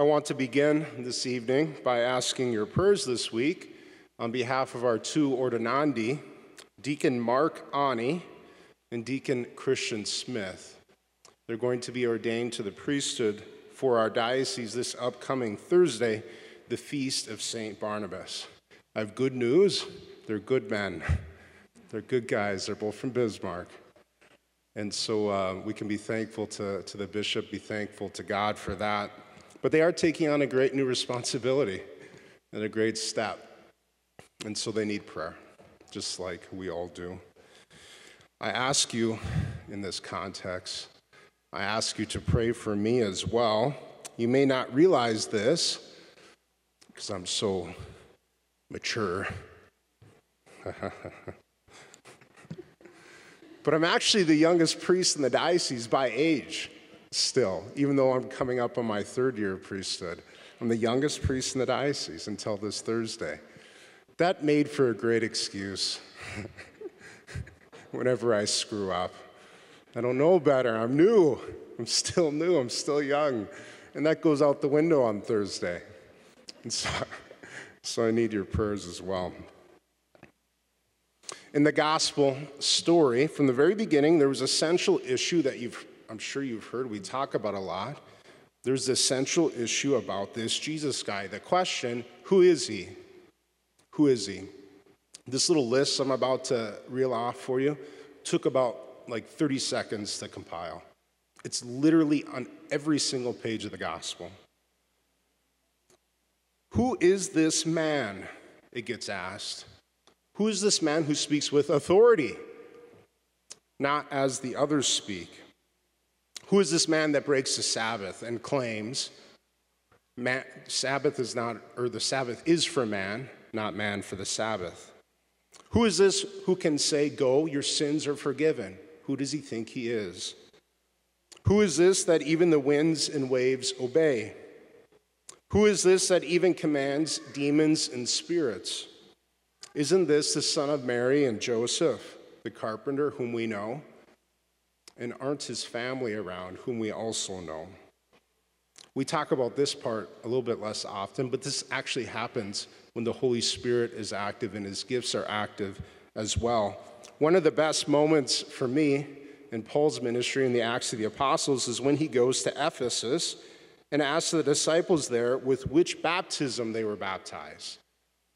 I want to begin this evening by asking your prayers this week on behalf of our two ordinandi, Deacon Mark Ani and Deacon Christian Smith. They're going to be ordained to the priesthood for our diocese this upcoming Thursday, the Feast of St. Barnabas. I have good news. They're good men. They're good guys. They're both from Bismarck. And so uh, we can be thankful to, to the bishop, be thankful to God for that. But they are taking on a great new responsibility and a great step. And so they need prayer, just like we all do. I ask you in this context, I ask you to pray for me as well. You may not realize this because I'm so mature. but I'm actually the youngest priest in the diocese by age still, even though I'm coming up on my third year of priesthood. I'm the youngest priest in the diocese until this Thursday. That made for a great excuse whenever I screw up. I don't know better. I'm new. I'm still new. I'm still young. And that goes out the window on Thursday. And so, so I need your prayers as well. In the gospel story, from the very beginning, there was a central issue that you've I'm sure you've heard we talk about a lot. There's this central issue about this Jesus guy. The question who is he? Who is he? This little list I'm about to reel off for you took about like 30 seconds to compile. It's literally on every single page of the gospel. Who is this man? It gets asked. Who is this man who speaks with authority, not as the others speak? Who is this man that breaks the Sabbath and claims man, Sabbath is not, or the Sabbath is for man, not man for the Sabbath? Who is this who can say, Go, your sins are forgiven? Who does he think he is? Who is this that even the winds and waves obey? Who is this that even commands demons and spirits? Isn't this the son of Mary and Joseph, the carpenter, whom we know? And aren't his family around, whom we also know. We talk about this part a little bit less often, but this actually happens when the Holy Spirit is active and his gifts are active as well. One of the best moments for me in Paul's ministry in the Acts of the Apostles is when he goes to Ephesus and asks the disciples there with which baptism they were baptized.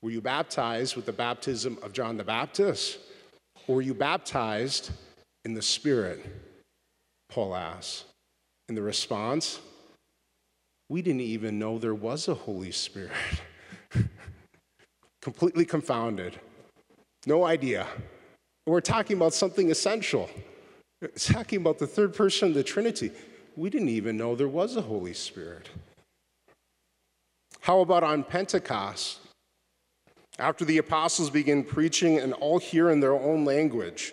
Were you baptized with the baptism of John the Baptist? Or were you baptized in the Spirit? Paul asks. And the response, we didn't even know there was a Holy Spirit. Completely confounded. No idea. We're talking about something essential. It's talking about the third person of the Trinity. We didn't even know there was a Holy Spirit. How about on Pentecost? After the apostles begin preaching and all hear in their own language,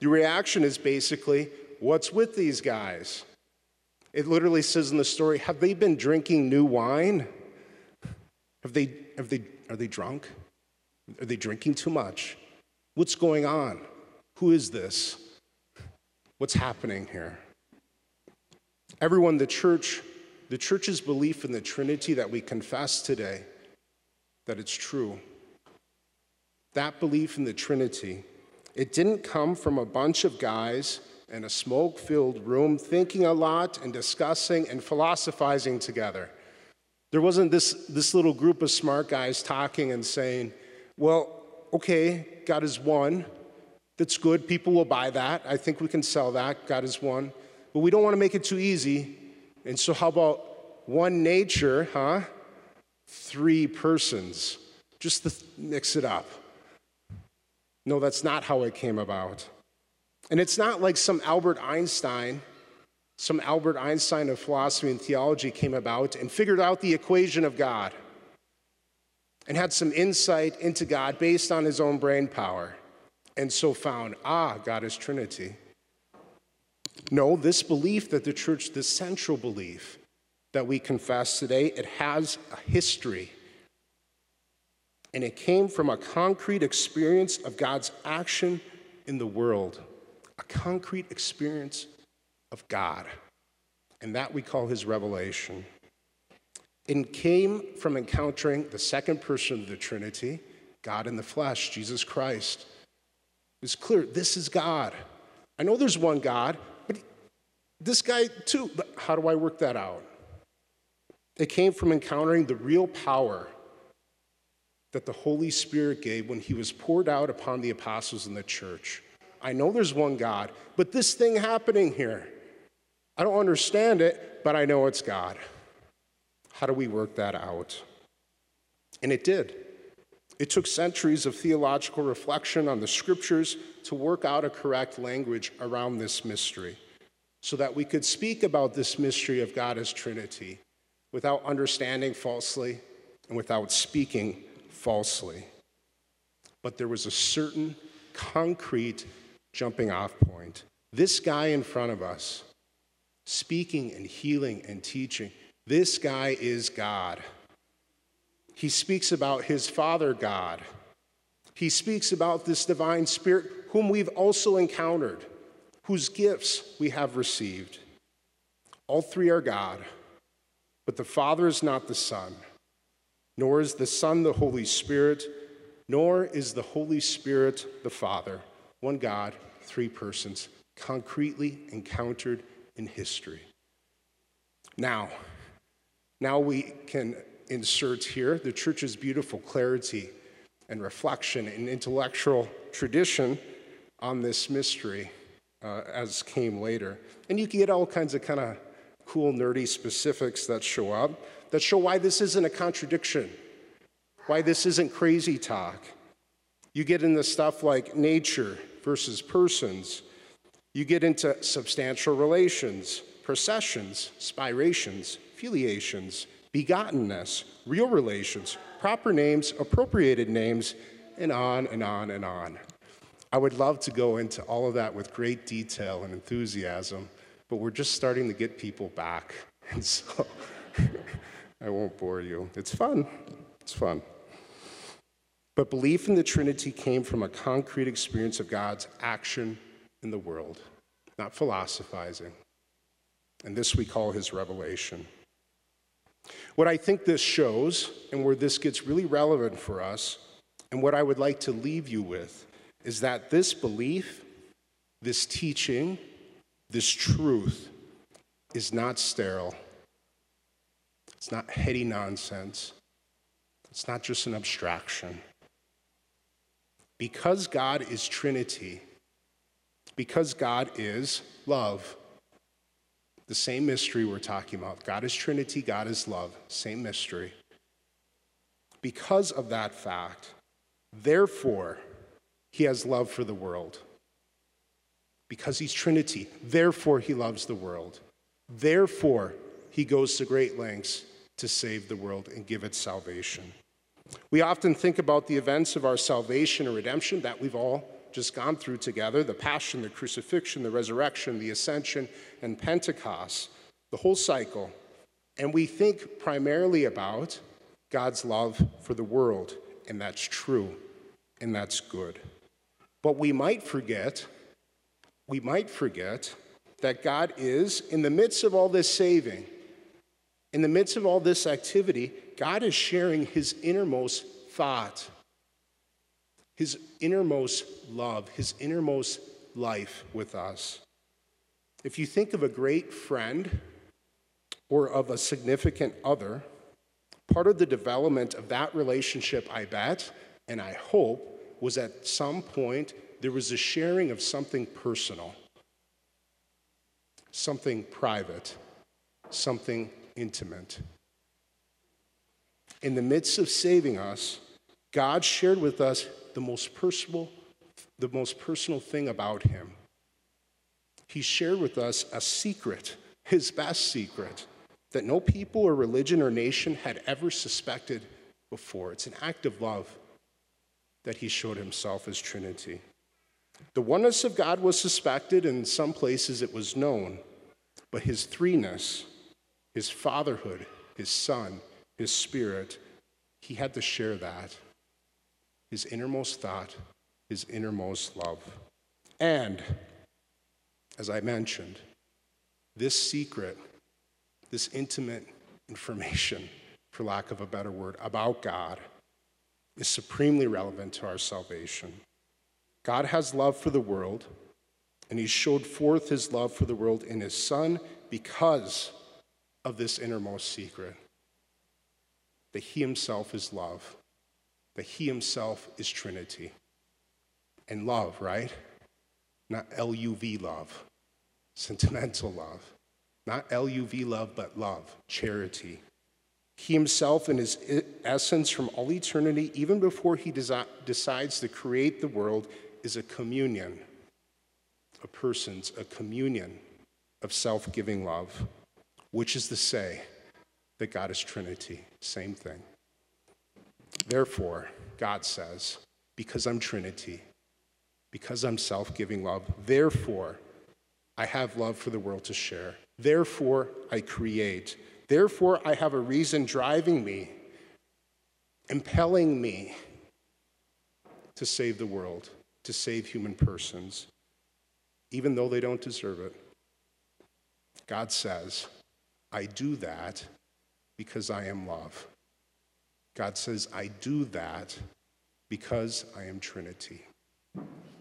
the reaction is basically, What's with these guys? It literally says in the story, have they been drinking new wine? Have they, have they, are they drunk? Are they drinking too much? What's going on? Who is this? What's happening here? Everyone, the church, the church's belief in the Trinity that we confess today, that it's true. That belief in the Trinity, it didn't come from a bunch of guys in a smoke filled room, thinking a lot and discussing and philosophizing together. There wasn't this, this little group of smart guys talking and saying, well, okay, God is one. That's good. People will buy that. I think we can sell that. God is one. But we don't want to make it too easy. And so, how about one nature, huh? Three persons. Just to mix it up. No, that's not how it came about. And it's not like some Albert Einstein, some Albert Einstein of philosophy and theology came about and figured out the equation of God and had some insight into God based on his own brain power and so found, ah, God is Trinity. No, this belief that the church, this central belief that we confess today, it has a history. And it came from a concrete experience of God's action in the world a concrete experience of God. And that we call his revelation. It came from encountering the second person of the Trinity, God in the flesh, Jesus Christ. It's clear this is God. I know there's one God, but this guy too. But how do I work that out? It came from encountering the real power that the Holy Spirit gave when he was poured out upon the apostles in the church. I know there's one God, but this thing happening here, I don't understand it, but I know it's God. How do we work that out? And it did. It took centuries of theological reflection on the scriptures to work out a correct language around this mystery so that we could speak about this mystery of God as Trinity without understanding falsely and without speaking falsely. But there was a certain concrete jumping off point. This guy in front of us, speaking and healing and teaching, this guy is God. He speaks about his Father God. He speaks about this divine Spirit, whom we've also encountered, whose gifts we have received. All three are God, but the Father is not the Son, nor is the Son the Holy Spirit, nor is the Holy Spirit the Father. One God, three persons, concretely encountered in history. Now, now we can insert here the church's beautiful clarity and reflection and intellectual tradition on this mystery uh, as came later. And you can get all kinds of kind of cool, nerdy specifics that show up that show why this isn't a contradiction, why this isn't crazy talk. You get into stuff like nature versus persons. You get into substantial relations, processions, spirations, filiations, begottenness, real relations, proper names, appropriated names, and on and on and on. I would love to go into all of that with great detail and enthusiasm, but we're just starting to get people back. And so I won't bore you. It's fun. It's fun. But belief in the Trinity came from a concrete experience of God's action in the world, not philosophizing. And this we call his revelation. What I think this shows, and where this gets really relevant for us, and what I would like to leave you with, is that this belief, this teaching, this truth is not sterile. It's not heady nonsense. It's not just an abstraction. Because God is Trinity, because God is love, the same mystery we're talking about. God is Trinity, God is love, same mystery. Because of that fact, therefore, he has love for the world. Because he's Trinity, therefore, he loves the world. Therefore, he goes to great lengths to save the world and give it salvation. We often think about the events of our salvation and redemption that we've all just gone through together the passion, the crucifixion, the resurrection, the ascension, and Pentecost, the whole cycle. And we think primarily about God's love for the world, and that's true, and that's good. But we might forget, we might forget that God is, in the midst of all this saving, in the midst of all this activity, God is sharing his innermost thought his innermost love, his innermost life with us. If you think of a great friend or of a significant other, part of the development of that relationship, I bet, and I hope, was at some point there was a sharing of something personal, something private, something intimate. In the midst of saving us, God shared with us the most personal, the most personal thing about him. He shared with us a secret, his best secret, that no people or religion or nation had ever suspected before. It's an act of love that he showed himself as Trinity. The oneness of God was suspected, in some places it was known, but his threeness, his fatherhood, his son, his spirit, he had to share that his innermost thought, his innermost love. And, as I mentioned, this secret, this intimate information, for lack of a better word, about God is supremely relevant to our salvation. God has love for the world, and He showed forth His love for the world in His Son because of this innermost secret that He Himself is love, that He Himself is Trinity. And love, right? Not L U V love, sentimental love. Not L U V love, but love, charity. He himself, in his essence from all eternity, even before he desi- decides to create the world, is a communion a persons, a communion of self giving love, which is to say that God is Trinity. Same thing. Therefore, God says, because I'm Trinity, because I'm self giving love, therefore, I have love for the world to share. Therefore, I create. Therefore, I have a reason driving me, impelling me to save the world, to save human persons, even though they don't deserve it. God says, I do that because I am love. God says, I do that because I am Trinity.